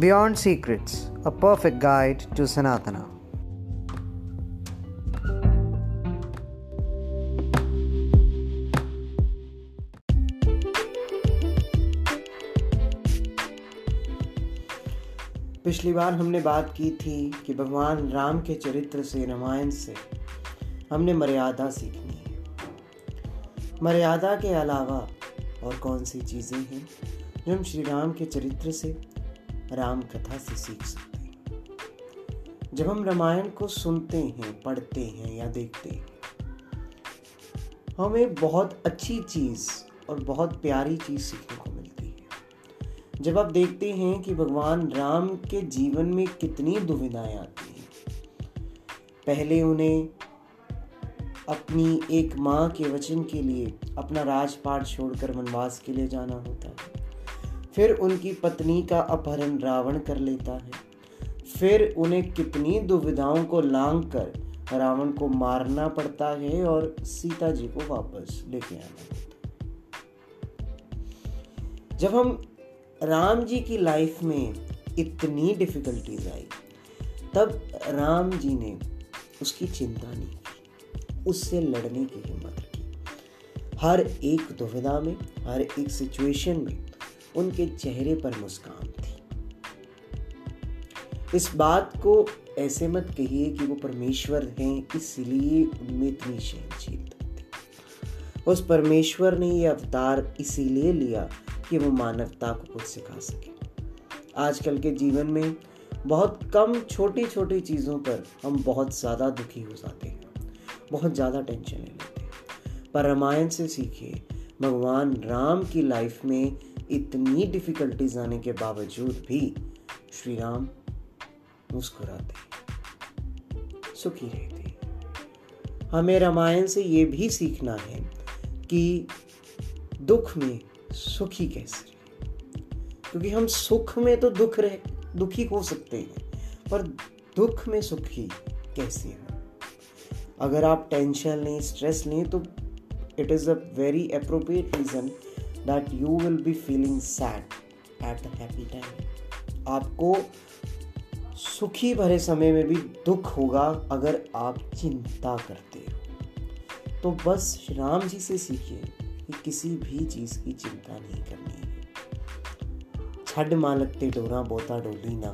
Beyond Secrets, a perfect guide to Sanatana. पिछली बार हमने बात की थी कि भगवान राम के चरित्र से रामायण से हमने मर्यादा सीखनी है मर्यादा के अलावा और कौन सी चीज़ें हैं जो हम श्री राम के चरित्र से राम कथा से सीख सकते हैं। जब हम रामायण को सुनते हैं, पढ़ते हैं या देखते हैं, हमें बहुत अच्छी चीज़ और बहुत प्यारी चीज़ सीखने को मिलती है। जब आप देखते हैं कि भगवान राम के जीवन में कितनी दुविधाएँ आती हैं, पहले उन्हें अपनी एक माँ के वचन के लिए, अपना राजपाट छोड़कर वनवास के लिए जाना होता है। फिर उनकी पत्नी का अपहरण रावण कर लेता है। फिर उन्हें कितनी दुविधाओं को लांग कर रावण को मारना पड़ता है और सीता जी को वापस लेके आना पड़ता जब हम राम जी की लाइफ में इतनी डिफिकल्टीज आई, तब राम जी ने उसकी चिंता नहीं की, उससे लड़ने की हिम्मत रखी हर एक दुविधा में, हर एक सिचुएशन में उनके चेहरे पर मुस्कान थी। इस बात को ऐसे मत कहिए कि वो परमेश्वर हैं, इसलिए उनमें इतनी सहनशीलता थी उस परमेश्वर ने ये अवतार इसीलिए लिया कि वो मानवता को कुछ सिखा सके। आजकल के जीवन में बहुत कम छोटी छोटी चीज़ों पर हम बहुत ज़्यादा दुखी हो जाते हैं, बहुत ज़्यादा टेंशन ले लेते हैं। पर रामायण से सीखिए, भगवान राम की लाइफ में इतनी डिफिकल्टीज आने के बावजूद भी श्री राम मुस्कुराते सुखी रहते हमें रामायण से ये भी सीखना है कि दुख में सुखी कैसे क्योंकि हम सुख में तो दुख रह, दुखी हो सकते हैं, पर दुख में सुखी कैसे हो? अगर आप टेंशन लें स्ट्रेस लें तो it is a very appropriate reason that you will be feeling sad at the happy time. आपको सुखी भरे समय में भी दुख होगा अगर आप चिंता करते हो। तो बस राम जी से सीखिए कि किसी भी चीज़ की चिंता नहीं करनी है। छड मालकते डोरा बोता डोली ना।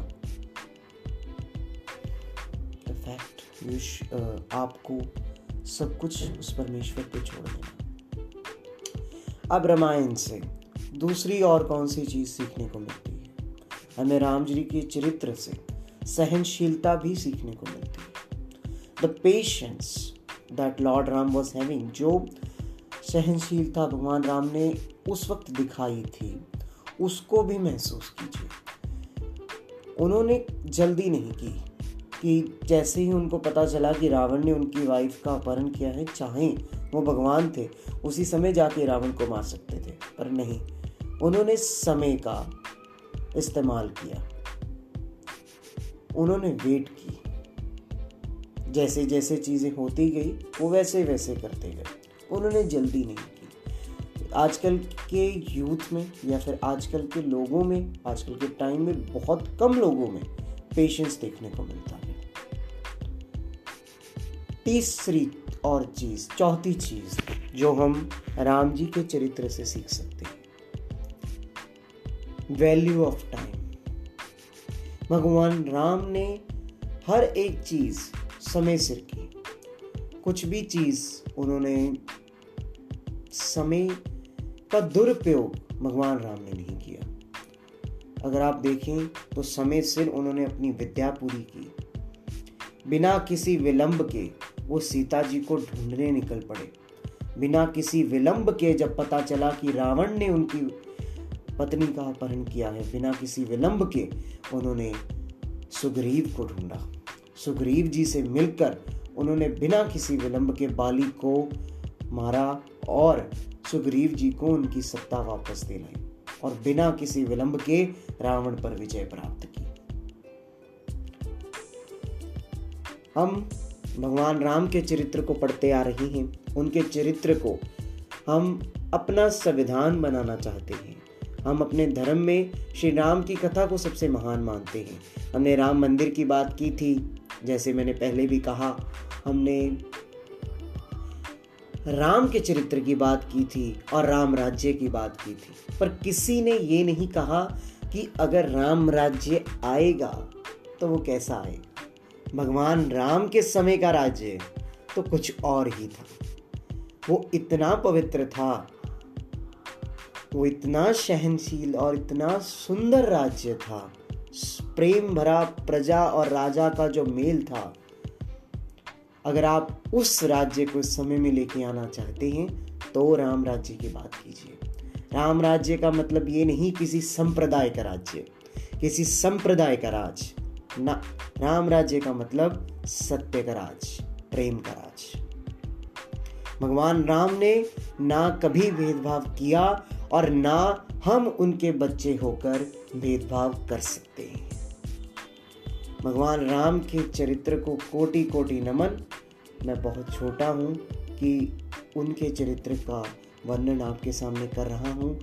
फैक्ट आपको सब कुछ उस परमेश्वर पे छोड़ देना। अब रामायण से दूसरी और कौन सी चीज़ सीखने को मिलती है? हमें राम जी के चरित्र से सहनशीलता भी सीखने को मिलती है। The patience that lord Ram was having जो सहनशीलता भगवान राम ने उस वक्त दिखाई थी, उसको भी महसूस कीजिए। उन्होंने जल्दी नहीं की कि जैसे ही उनको पता चला कि रावण ने उनकी वाइफ का अपहरण किया है, चाहे वो भगवान थे, उसी समय जाके रावण को मार सकते थे, पर नहीं। उन्होंने समय का इस्तेमाल किया। उन्होंने वेट की। जैसे जैसे चीज़ें होती गई, वो वैसे वैसे करते गए। उन्होंने जल्दी नहीं की। आजकल के यूथ में या फिर आजकल के लोगों में, आजकल के टाइम में बहुत कम लोगों में पेशेंस देखने को मिलता है। तीसरी और चीज़, चौथी चीज़ जो हम राम जी के चरित्र से सीख सकते हैं। वैल्यू ऑफ़ टाइम भगवान राम ने हर एक चीज़ समय सिर की। कुछ भी चीज़ उन्होंने समय का दुरुपयोग भगवान राम ने नहीं किया। अगर आप देखें तो समय सिर उन्होंने अपनी विद्या पूरी की। बिना किसी विलंब के वो सीता जी को ढूँढने निकल पड़े। बिना किसी विलंब के जब पता चला कि रावण ने उनकी पत्नी का अपहरण किया है, बिना किसी विलंब के उन्होंने सुग्रीव को ढूंढा। सुग्रीव जी से मिलकर उन्होंने बिना किसी विलंब के बाली को मारा और सुग्रीव जी को उनकी सत्ता वापस दिलाई और बिना किसी विलंब के रावण पर विजय प्राप्त की। हम भगवान राम के चरित्र को पढ़ते आ रहे हैं। उनके चरित्र को हम अपना संविधान बनाना चाहते हैं। हम अपने धर्म में श्री राम की कथा को सबसे महान मानते हैं। हमने राम मंदिर की बात की थी, जैसे मैंने पहले भी कहा। हमने राम के चरित्र की बात की थी और राम राज्य की बात की थी। पर किसी ने ये नहीं कहा कि अगर राम राज्य आएगा तो वो कैसा आएगा? भगवान राम के समय का राज्य तो कुछ और ही था। वो इतना पवित्र था, वो इतना सहनशील और इतना सुंदर राज्य था, प्रेम भरा प्रजा और राजा का जो मेल था। अगर आप उस राज्य को समय में लेके आना चाहते हैं तो राम राज्य की बात कीजिए। राम राज्य का मतलब ये नहीं किसी संप्रदाय का राज्य, किसी संप्रदाय का राज। ना राम राज्य का मतलब सत्य का राज, प्रेम का राज। भगवान राम ने ना कभी भेदभाव किया और ना हम उनके बच्चे होकर भेदभाव कर सकते हैं। भगवान राम के चरित्र को कोटि कोटि नमन। मैं बहुत छोटा हूँ कि उनके चरित्र का वर्णन आपके सामने कर रहा हूँ।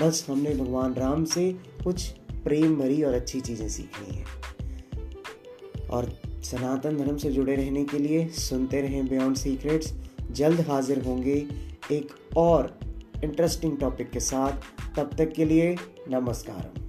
बस हमने भगवान राम से कुछ प्रेम भरी और अच्छी चीज़ें सीखनी है। और सनातन धर्म से जुड़े रहने के लिए सुनते रहें बियॉन्ड सीक्रेट्स जल्द हाजिर होंगे एक और इंटरेस्टिंग टॉपिक के साथ। तब तक के लिए नमस्कार